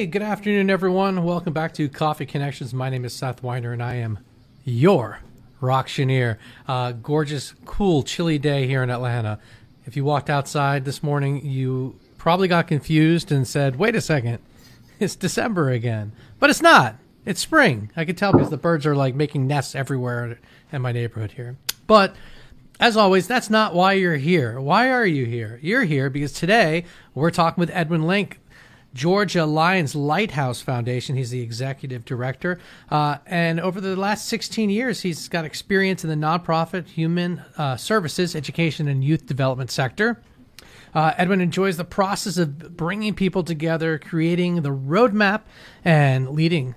Hey, good afternoon, everyone. Welcome back to Coffee Connections. My name is Seth Weiner, and I am your Rocktioneer. Uh, gorgeous, cool, chilly day here in Atlanta. If you walked outside this morning, you probably got confused and said, wait a second, it's December again. But it's not. It's spring. I can tell because the birds are like making nests everywhere in my neighborhood here. But as always, that's not why you're here. Why are you here? You're here because today we're talking with Edwin Link, Georgia Lions Lighthouse Foundation. He's the executive director. Uh, and over the last 16 years, he's got experience in the nonprofit, human uh, services, education, and youth development sector. Uh, Edwin enjoys the process of bringing people together, creating the roadmap, and leading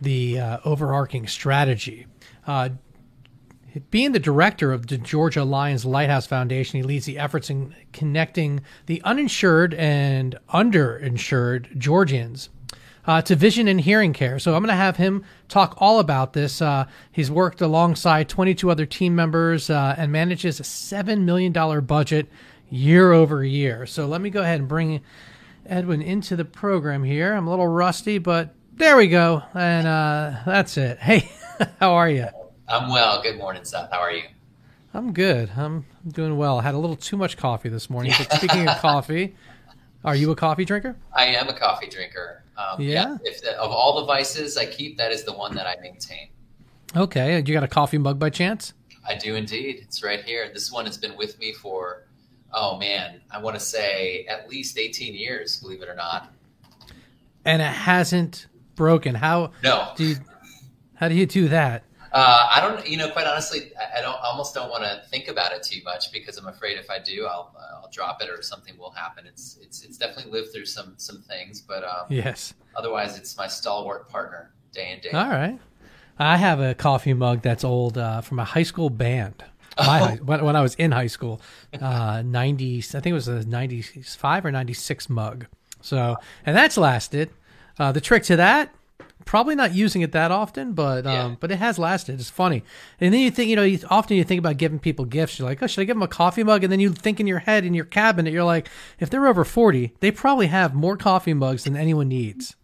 the uh, overarching strategy. Being the director of the Georgia Lions Lighthouse Foundation, he leads the efforts in connecting the uninsured and underinsured Georgians uh, to vision and hearing care. So I'm going to have him talk all about this. Uh, he's worked alongside 22 other team members uh, and manages a $7 million budget year over year. So let me go ahead and bring Edwin into the program here. I'm a little rusty, but there we go. And uh, that's it. Hey, how are you? I'm well. Good morning, Seth. How are you? I'm good. I'm doing well. I had a little too much coffee this morning. But speaking of coffee, are you a coffee drinker? I am a coffee drinker. Um, yeah. yeah if the, of all the vices I keep, that is the one that I maintain. Okay. You got a coffee mug by chance? I do indeed. It's right here. This one has been with me for, oh man, I want to say at least 18 years, believe it or not. And it hasn't broken. How? No. Do you, how do you do that? Uh, I don't, you know, quite honestly, I don't almost don't want to think about it too much because I'm afraid if I do, I'll I'll drop it or something will happen. It's it's it's definitely lived through some some things, but um, yes. Otherwise, it's my stalwart partner day in day. All right, I have a coffee mug that's old uh, from a high school band. Oh. when, when I was in high school, uh, ninety, I think it was a ninety-five or ninety-six mug. So, and that's lasted. Uh, the trick to that probably not using it that often, but um, but it has lasted. It's funny. And then you think, you know, you, often you think about giving people gifts. You're like, oh, should I give them a coffee mug? And then you think in your head, in your cabinet, you're like, if they're over 40, they probably have more coffee mugs than anyone needs.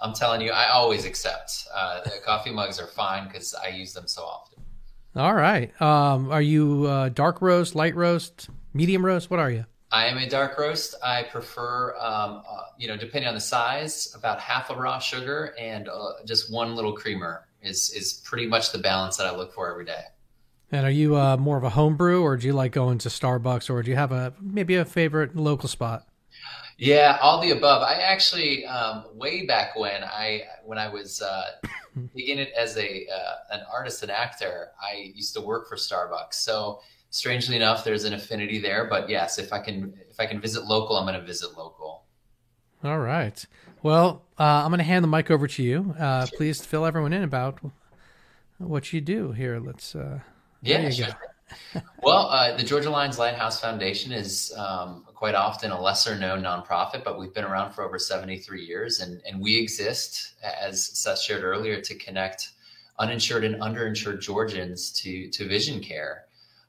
I'm telling you, I always accept. Uh, coffee mugs are fine because I use them so often. All right. Um, are you uh, dark roast, light roast, medium roast? What are you? I am a dark roast. I prefer, um, uh, you know, depending on the size, about half a raw sugar and uh, just one little creamer is is pretty much the balance that I look for every day. And are you uh, more of a home brew, or do you like going to Starbucks, or do you have a maybe a favorite local spot? Yeah, all the above. I actually, um, way back when I when I was uh, beginning as a uh, an artist and actor, I used to work for Starbucks. So strangely enough, there's an affinity there. But yes, if I can if I can visit local, I'm going to visit local. All right. Well, uh, I'm going to hand the mic over to you. Uh, please fill everyone in about what you do here. Let's. Uh, yeah. Sure. well, uh, the Georgia Lions Lighthouse Foundation is um, quite often a lesser known nonprofit, but we've been around for over 73 years, and, and we exist, as Seth shared earlier, to connect uninsured and underinsured Georgians to to vision care.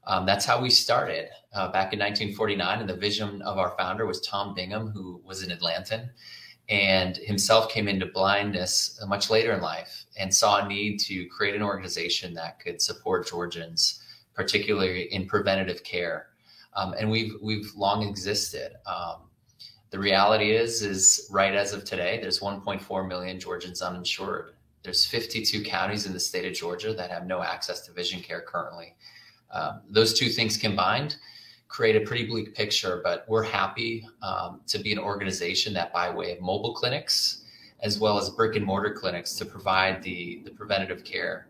Um, that's how we started uh, back in 1949. And the vision of our founder was Tom Bingham, who was an Atlantan and himself came into blindness much later in life and saw a need to create an organization that could support Georgians, particularly in preventative care. Um, and we've we've long existed. Um, the reality is, is right as of today, there's 1.4 million Georgians uninsured. There's 52 counties in the state of Georgia that have no access to vision care currently. Um, those two things combined create a pretty bleak picture, but we're happy um, to be an organization that, by way of mobile clinics as well as brick and mortar clinics, to provide the, the preventative care.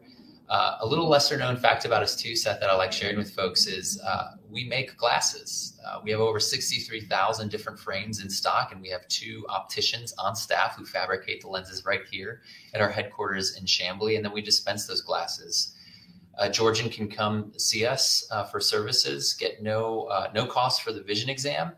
Uh, a little lesser known fact about us, too, Seth, that I like sharing with folks is uh, we make glasses. Uh, we have over 63,000 different frames in stock, and we have two opticians on staff who fabricate the lenses right here at our headquarters in Chamblee, and then we dispense those glasses Georgian can come see us uh, for services, get no uh, no cost for the vision exam,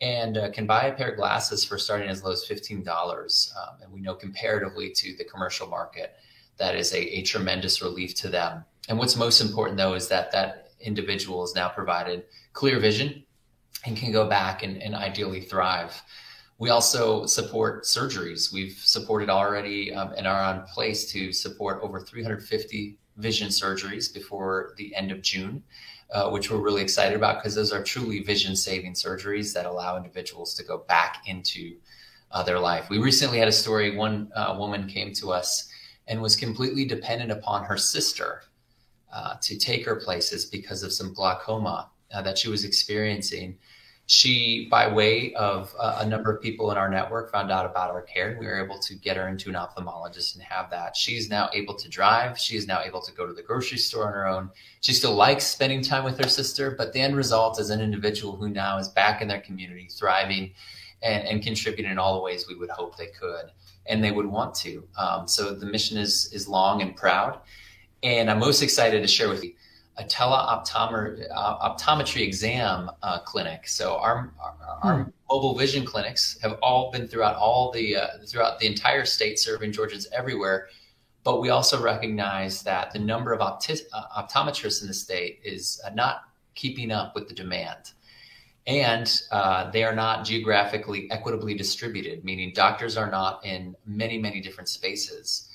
and uh, can buy a pair of glasses for starting as low as fifteen dollars. Um, and we know comparatively to the commercial market, that is a, a tremendous relief to them. And what's most important though is that that individual is now provided clear vision and can go back and, and ideally thrive We also support surgeries. We've supported already um, and are on place to support over 350 vision surgeries before the end of June, uh, which we're really excited about because those are truly vision saving surgeries that allow individuals to go back into uh, their life. We recently had a story. One uh, woman came to us and was completely dependent upon her sister uh, to take her places because of some glaucoma uh, that she was experiencing she, by way of uh, a number of people in our network, found out about our care. We were able to get her into an ophthalmologist and have that. She's now able to drive. She is now able to go to the grocery store on her own. She still likes spending time with her sister, but the end result is an individual who now is back in their community, thriving and, and contributing in all the ways we would hope they could and they would want to. Um, so the mission is is long and proud, and I'm most excited to share with you a teleoptometry exam uh, clinic. So our, our, our hmm. mobile vision clinics have all been throughout all the uh, throughout the entire state, serving Georgians everywhere. But we also recognize that the number of opti- uh, optometrists in the state is uh, not keeping up with the demand. And uh, they are not geographically equitably distributed, meaning doctors are not in many, many different spaces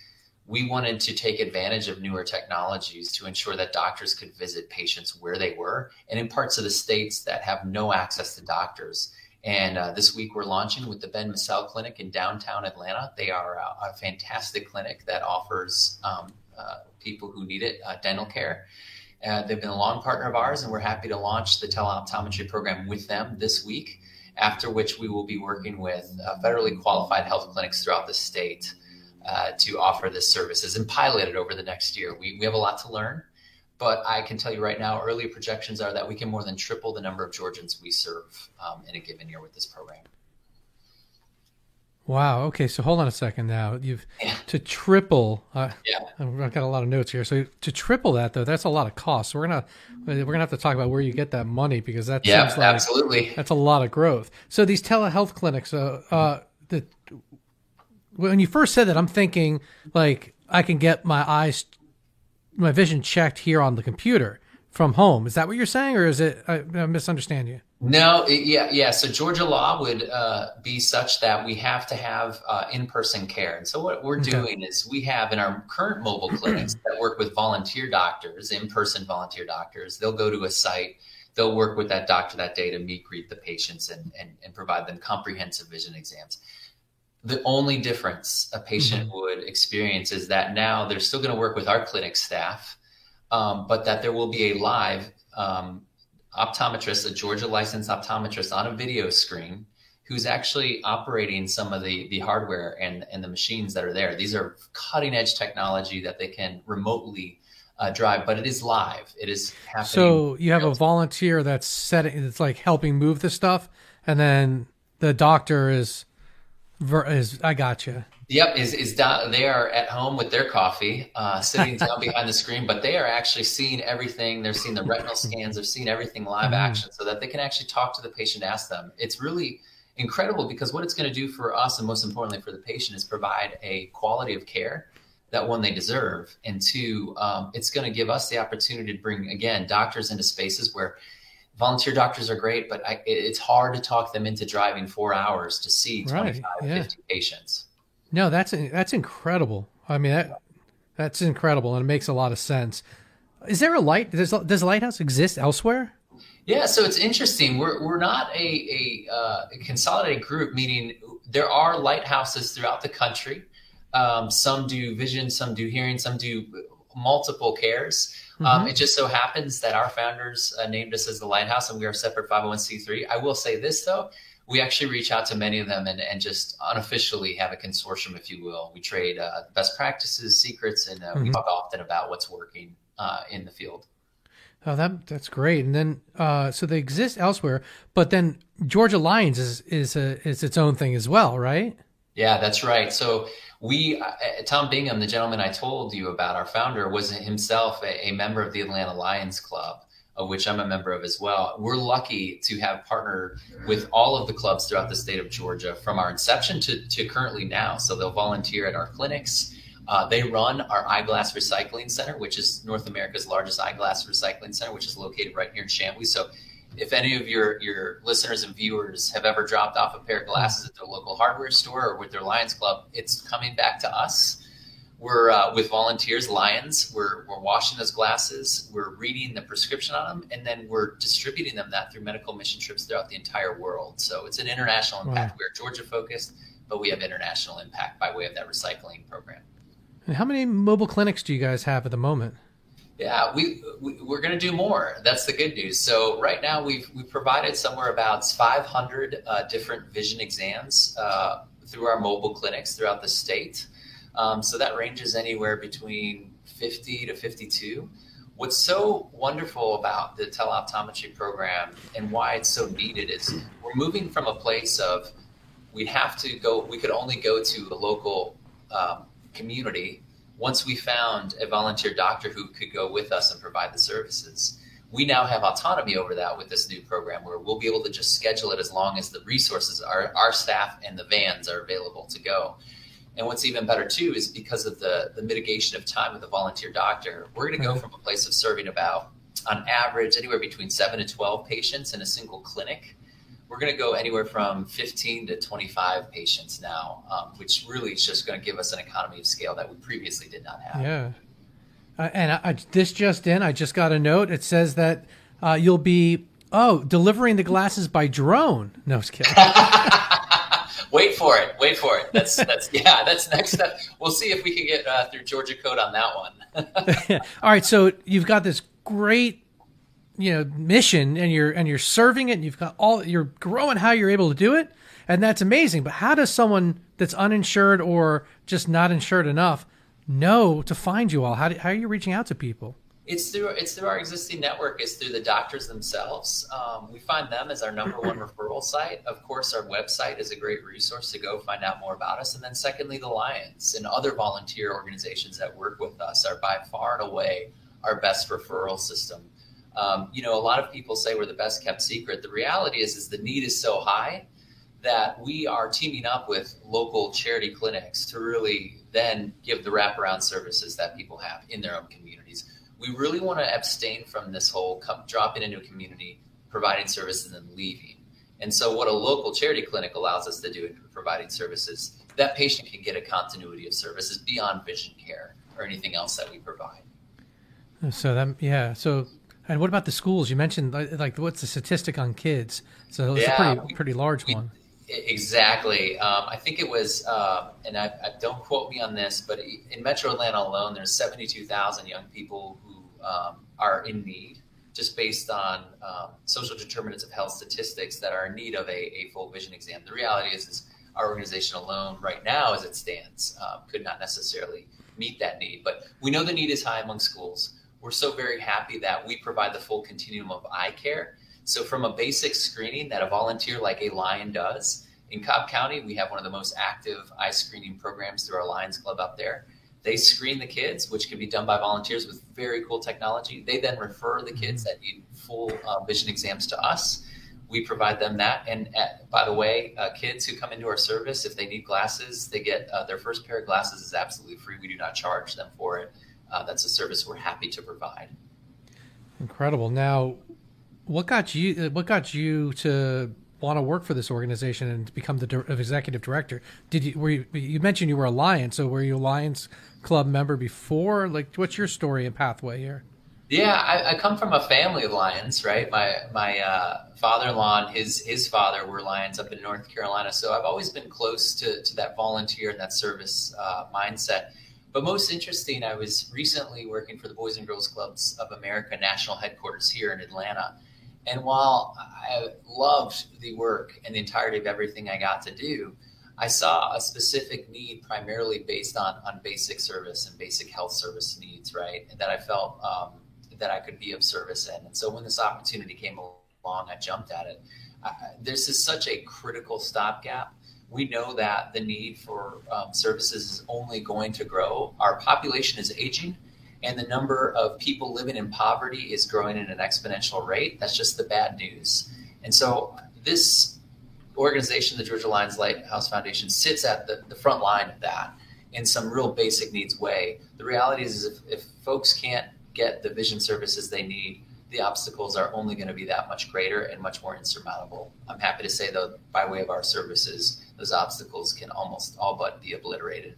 we wanted to take advantage of newer technologies to ensure that doctors could visit patients where they were and in parts of the states that have no access to doctors. And uh, this week we're launching with the Ben Massell Clinic in downtown Atlanta. They are a, a fantastic clinic that offers um, uh, people who need it uh, dental care. Uh, they've been a long partner of ours, and we're happy to launch the teleoptometry program with them this week. After which we will be working with uh, federally qualified health clinics throughout the state uh, to offer this services and pilot it over the next year. We, we have a lot to learn, but I can tell you right now, early projections are that we can more than triple the number of Georgians we serve um, in a given year with this program. Wow. Okay. So hold on a second now. You've yeah. to triple. Uh, yeah. I've got a lot of notes here. So to triple that though, that's a lot of cost. So we're gonna we're gonna have to talk about where you get that money because that yeah, like absolutely that's a lot of growth. So these telehealth clinics, uh, uh, the when you first said that, I'm thinking like I can get my eyes, my vision checked here on the computer from home. Is that what you're saying, or is it? I, I misunderstand you. No, yeah, yeah. So Georgia law would uh, be such that we have to have uh, in-person care, and so what we're okay. doing is we have in our current mobile clinics that work with volunteer doctors, in-person volunteer doctors. They'll go to a site, they'll work with that doctor that day to meet, greet the patients, and and, and provide them comprehensive vision exams the only difference a patient mm-hmm. would experience is that now they're still going to work with our clinic staff, um, but that there will be a live um, optometrist, a Georgia licensed optometrist on a video screen who's actually operating some of the, the hardware and, and the machines that are there. These are cutting edge technology that they can remotely uh, drive, but it is live. It is happening. So you have a volunteer that's setting, it's like helping move the stuff, and then the doctor is Ver, is I got you. Yep, is is down, they are at home with their coffee, uh, sitting down behind the screen, but they are actually seeing everything. They're seeing the retinal scans. They're seeing everything live mm-hmm. action, so that they can actually talk to the patient, ask them. It's really incredible because what it's going to do for us, and most importantly for the patient, is provide a quality of care that one they deserve, and two, um, it's going to give us the opportunity to bring again doctors into spaces where volunteer doctors are great, but I, it's hard to talk them into driving four hours to see 25, right. yeah. 50 patients. No, that's that's incredible. I mean, that that's incredible, and it makes a lot of sense. Is there a light? Does does Lighthouse exist elsewhere? Yeah, so it's interesting. We're we're not a a, uh, a consolidated group, meaning there are lighthouses throughout the country. Um, some do vision, some do hearing, some do multiple cares. Um, mm-hmm. Um, it just so happens that our founders uh, named us as the Lighthouse, and we are a separate 501c3. I will say this though, we actually reach out to many of them and, and just unofficially have a consortium, if you will. We trade uh, best practices, secrets, and uh, mm-hmm. we talk often about what's working uh, in the field. Oh, that that's great. And then, uh, so they exist elsewhere, but then Georgia Lions is is a, is its own thing as well, right? Yeah, that's right. So we uh, Tom Bingham, the gentleman I told you about, our founder, was himself a, a, member of the Atlanta Lions Club, of which I'm a member of as well. We're lucky to have partnered with all of the clubs throughout the state of Georgia from our inception to, to currently now. So they'll volunteer at our clinics. Uh, they run our eyeglass recycling center, which is North America's largest eyeglass recycling center, which is located right here in Chamblee. So if any of your your listeners and viewers have ever dropped off a pair of glasses at their local hardware store or with their Lions Club, it's coming back to us. We're uh, with volunteers, Lions. We're we're washing those glasses. We're reading the prescription on them, and then we're distributing them that through medical mission trips throughout the entire world. So it's an international impact. Wow. We're Georgia focused, but we have international impact by way of that recycling program. And how many mobile clinics do you guys have at the moment? Yeah, we, we are going to do more. That's the good news. So right now we've we provided somewhere about 500 uh, different vision exams uh, through our mobile clinics throughout the state. Um, so that ranges anywhere between 50 to 52. What's so wonderful about the teleoptometry program and why it's so needed is we're moving from a place of we'd have to go. We could only go to a local um, community once we found a volunteer doctor who could go with us and provide the services, we now have autonomy over that with this new program where we'll be able to just schedule it as long as the resources are our staff and the vans are available to go. And what's even better too is because of the, the mitigation of time with a volunteer doctor, we're going to go mm-hmm. from a place of serving about, on average, anywhere between seven to 12 patients in a single clinic we're going to go anywhere from 15 to 25 patients now, um, which really is just going to give us an economy of scale that we previously did not have. Yeah. Uh, and I, I, this just in, I just got a note. It says that uh, you'll be, oh, delivering the glasses by drone. No, just kidding. Wait for it. Wait for it. That's that's yeah. That's next step. We'll see if we can get uh, through Georgia Code on that one. All right. So you've got this great you know mission and you're and you're serving it and you've got all you're growing how you're able to do it. And that's amazing. But how does someone that's uninsured or just not insured enough know to find you all? How, do, how are you reaching out to people? It's through it's through our existing network. It's through the doctors themselves. Um, we find them as our number one referral site. Of course our website is a great resource to go find out more about us. And then secondly the lions and other volunteer organizations that work with us are by far and away our best referral system um, you know, a lot of people say we're the best kept secret. The reality is, is the need is so high that we are teaming up with local charity clinics to really then give the wraparound services that people have in their own communities. We really want to abstain from this whole come, dropping into a community, providing services, and then leaving. And so, what a local charity clinic allows us to do in providing services, that patient can get a continuity of services beyond vision care or anything else that we provide. So that yeah, so and what about the schools? You mentioned like what's the statistic on kids? So it's yeah, a pretty pretty large we, one. Exactly. Um, I think it was, uh, and I, I, don't quote me on this, but in Metro Atlanta alone, there's 72,000 young people who um, are in need, just based on um, social determinants of health statistics that are in need of a, a, full vision exam. The reality is, is our organization alone, right now, as it stands, uh, could not necessarily meet that need. But we know the need is high among schools we're so very happy that we provide the full continuum of eye care. So, from a basic screening that a volunteer like a Lion does in Cobb County, we have one of the most active eye screening programs through our Lions Club up there. They screen the kids, which can be done by volunteers with very cool technology. They then refer the kids that need full uh, vision exams to us. We provide them that. And at, uh, by the way, uh, kids who come into our service, if they need glasses, they get uh, their first pair of glasses is absolutely free. We do not charge them for it uh, that's a service we're happy to provide. Incredible. Now, what got you? Uh, what got you to want to work for this organization and become the executive director? Did you? Were you? You mentioned you were a Lions. So were you a Lions Club member before? Like, what's your story and pathway here? Yeah, I, I come from a family of Lions, right? My my uh, father-in-law and his his father were Lions up in North Carolina, so I've always been close to to that volunteer and that service uh, mindset. But most interesting, I was recently working for the Boys and Girls Clubs of America national headquarters here in Atlanta. And while I loved the work and the entirety of everything I got to do, I saw a specific need primarily based on, on basic service and basic health service needs, right? And that I felt um, that I could be of service in. And so when this opportunity came along, I jumped at it. I, this is such a critical stopgap we know that the need for um, services is only going to grow. Our population is aging, and the number of people living in poverty is growing at an exponential rate. That's just the bad news. And so, this organization, the Georgia Lions Lighthouse Foundation, sits at the, the front line of that in some real basic needs way. The reality is, if, if folks can't get the vision services they need, the obstacles are only going to be that much greater and much more insurmountable. I'm happy to say, though, by way of our services, those obstacles can almost all but be obliterated.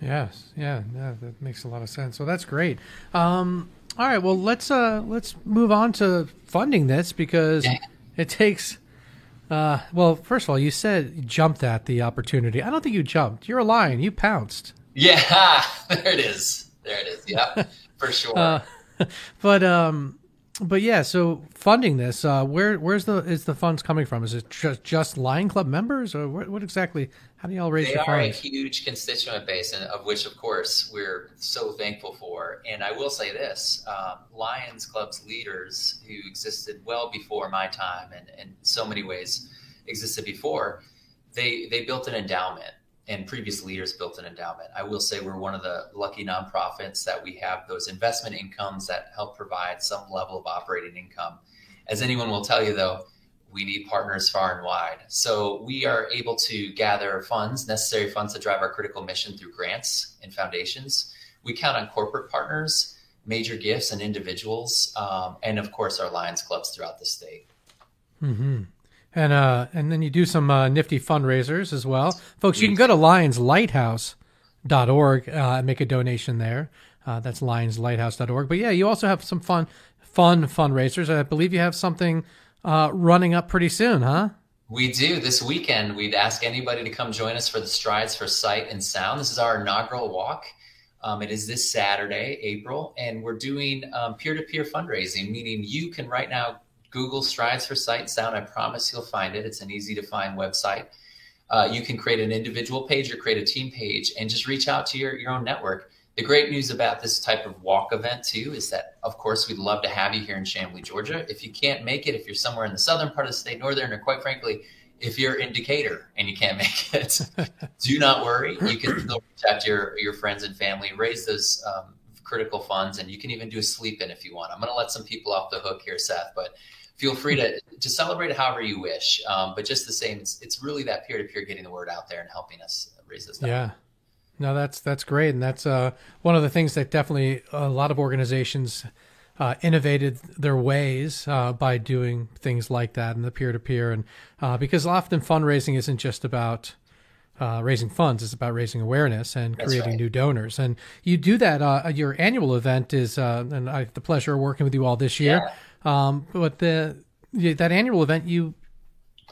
Yes, yeah, yeah, that makes a lot of sense. So that's great. Um, all right, well let's uh, let's move on to funding this because yeah. it takes. Uh, well, first of all, you said you jumped at the opportunity. I don't think you jumped. You're a lion. You pounced. Yeah, there it is. There it is. Yeah, for sure. Uh, but um, but yeah, so funding this, uh, where where's the is the funds coming from? Is it just just Lion Club members, or what, what exactly? How do y'all raise? They the are funds? a huge constituent base, and of which, of course, we're so thankful for. And I will say this: um, Lions Club's leaders, who existed well before my time, and in so many ways existed before, they they built an endowment and previous leaders built an endowment. I will say we're one of the lucky nonprofits that we have those investment incomes that help provide some level of operating income. As anyone will tell you, though, we need partners far and wide. So we are able to gather funds, necessary funds to drive our critical mission through grants and foundations. We count on corporate partners, major gifts, and individuals, um, and of course, our Lions clubs throughout the state. Mm-hmm. And uh, and then you do some uh, nifty fundraisers as well, folks. You can go to lionslighthouse.org uh, and make a donation there. Uh, that's lionslighthouse.org. But yeah, you also have some fun fun fundraisers. I believe you have something uh, running up pretty soon, huh? We do. This weekend, we'd ask anybody to come join us for the Strides for Sight and Sound. This is our inaugural walk. Um, it is this Saturday, April, and we're doing peer to peer fundraising, meaning you can right now Google Strides for Sight and Sound. I promise you'll find it. It's an easy to find website. Uh, you can create an individual page or create a team page and just reach out to your, your own network. The great news about this type of walk event, too, is that, of course, we'd love to have you here in Chamblee, Georgia. If you can't make it, if you're somewhere in the southern part of the state, northern, or quite frankly, if you're in Decatur and you can't make it, do not worry. You can still reach out to your, your friends and family, raise those um, critical funds, and you can even do a sleep in if you want. I'm going to let some people off the hook here, Seth, but feel free to to celebrate however you wish. Um, but just the same, it's it's really that peer to peer getting the word out there and helping us raise this. Yeah. No, that's that's great, and that's uh, one of the things that definitely a lot of organizations uh, innovated their ways uh, by doing things like that and the peer to peer, and uh, because often fundraising isn't just about uh, raising funds; it's about raising awareness and That's creating right. new donors. And you do that. Uh, your annual event is, uh, and I have the pleasure of working with you all this year. Yeah. Um, but the that annual event, you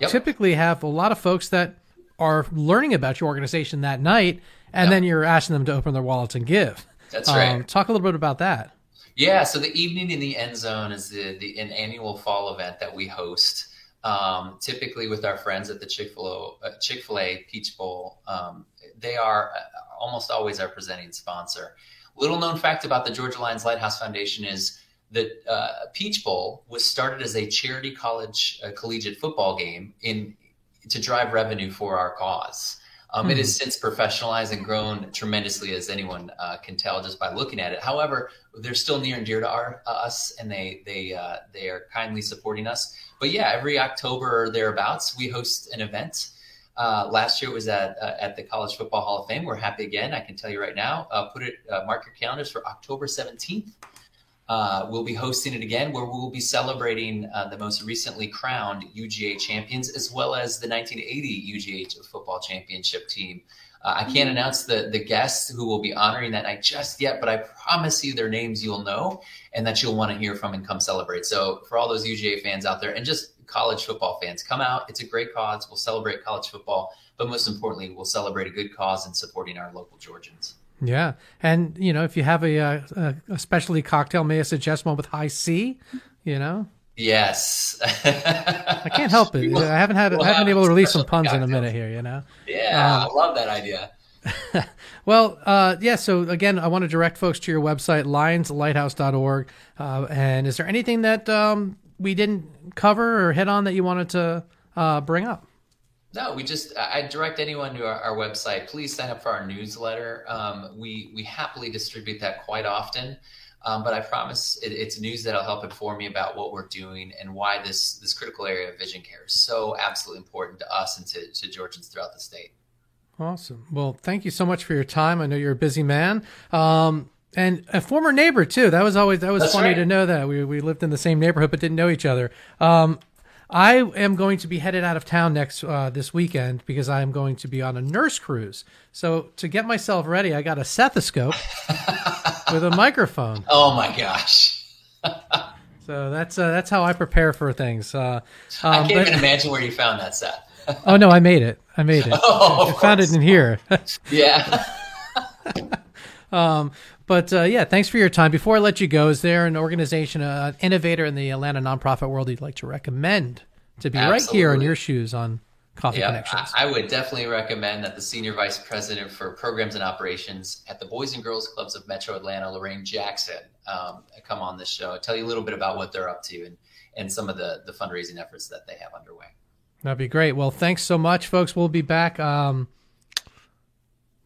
Yep. typically have a lot of folks that are learning about your organization that night, and Yep. then you're asking them to open their wallets and give. That's Um, right. talk a little bit about that. Yeah, so the evening in the end zone is the, the an annual fall event that we host, um, typically with our friends at the Chick Fil A uh, A Peach Bowl. Um, they are uh, almost always our presenting sponsor. Little known fact about the Georgia Lions Lighthouse Foundation is that uh, Peach Bowl was started as a charity college uh, collegiate football game in to drive revenue for our cause. Um, It Hmm. has since professionalized and grown tremendously, as anyone uh, can tell just by looking at it. However, they're still near and dear to our, uh, us, and they they uh, they are kindly supporting us. But yeah, every October or thereabouts, we host an event. Uh, last year it was at uh, at the College Football Hall of Fame. We're happy again. I can tell you right now. Uh, put it uh, mark your calendars for October seventeenth. Uh, we'll be hosting it again, where we will be celebrating uh, the most recently crowned UGA champions, as well as the 1980 UGA football championship team. Uh, I can't announce the the guests who will be honoring that night just yet, but I promise you their names you'll know and that you'll want to hear from and come celebrate. So for all those UGA fans out there and just college football fans, come out. It's a great cause. We'll celebrate college football, but most importantly, we'll celebrate a good cause in supporting our local Georgians. Yeah, and you know, if you have a, a, a specialty cocktail, may I suggest one with high C? You know, Yes, I can't help it. I haven't had, we'll I haven't have been able to release some puns in a minute here. You know. Yeah, Um, I love that idea. Well, uh, yeah. So again, I want to direct folks to your website, lionslighthouse.org. Uh, and is there anything that um, we didn't cover or hit on that you wanted to uh, bring up? No, we just I direct anyone to our, our website. Please sign up for our newsletter. Um, we we happily distribute that quite often, um, but I promise it, it's news that'll help inform you about what we're doing and why this this critical area of vision care is so absolutely important to us and to, to Georgians throughout the state. Awesome. Well, thank you so much for your time. I know you're a busy man. Um, and a former neighbor too. That was always that was That's funny right. to know that we we lived in the same neighborhood but didn't know each other. Um, I am going to be headed out of town next uh, this weekend because I am going to be on a nurse cruise. So to get myself ready, I got a stethoscope with a microphone. Oh my gosh. So that's uh, that's how I prepare for things. Uh, I um, can't but- even imagine where you found that set. oh no, I made it. I made it. Oh, I found it in here. Yeah. But uh, yeah, thanks for your time. Before I let you go, is there an organization, uh, an innovator in the Atlanta nonprofit world you'd like to recommend to be right here in your shoes on Coffee Yeah, Connections? I, I would definitely recommend that the senior vice president for programs and operations at the Boys and Girls Clubs of Metro Atlanta, Lorraine Jackson, um, come on this show, tell you a little bit about what they're up to and, and some of the, the fundraising efforts that they have underway. That'd be great. Well, thanks so much, folks. We'll be back. Um,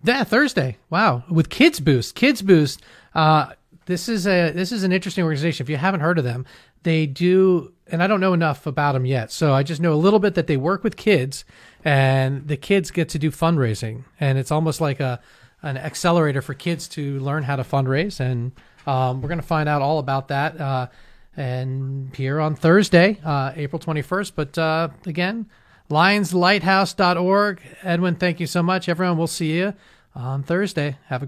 yeah, Thursday. Wow, with Kids Boost. Kids Boost. Uh, this is a this is an interesting organization. If you haven't heard of them, they do, and I don't know enough about them yet. So I just know a little bit that they work with kids, and the kids get to do fundraising, and it's almost like a an accelerator for kids to learn how to fundraise. And um, we're going to find out all about that. Uh, and here on Thursday, uh, April 21st. But uh, again, lionslighthouse.org. Edwin, thank you so much. Everyone, we'll see you on Thursday. Have a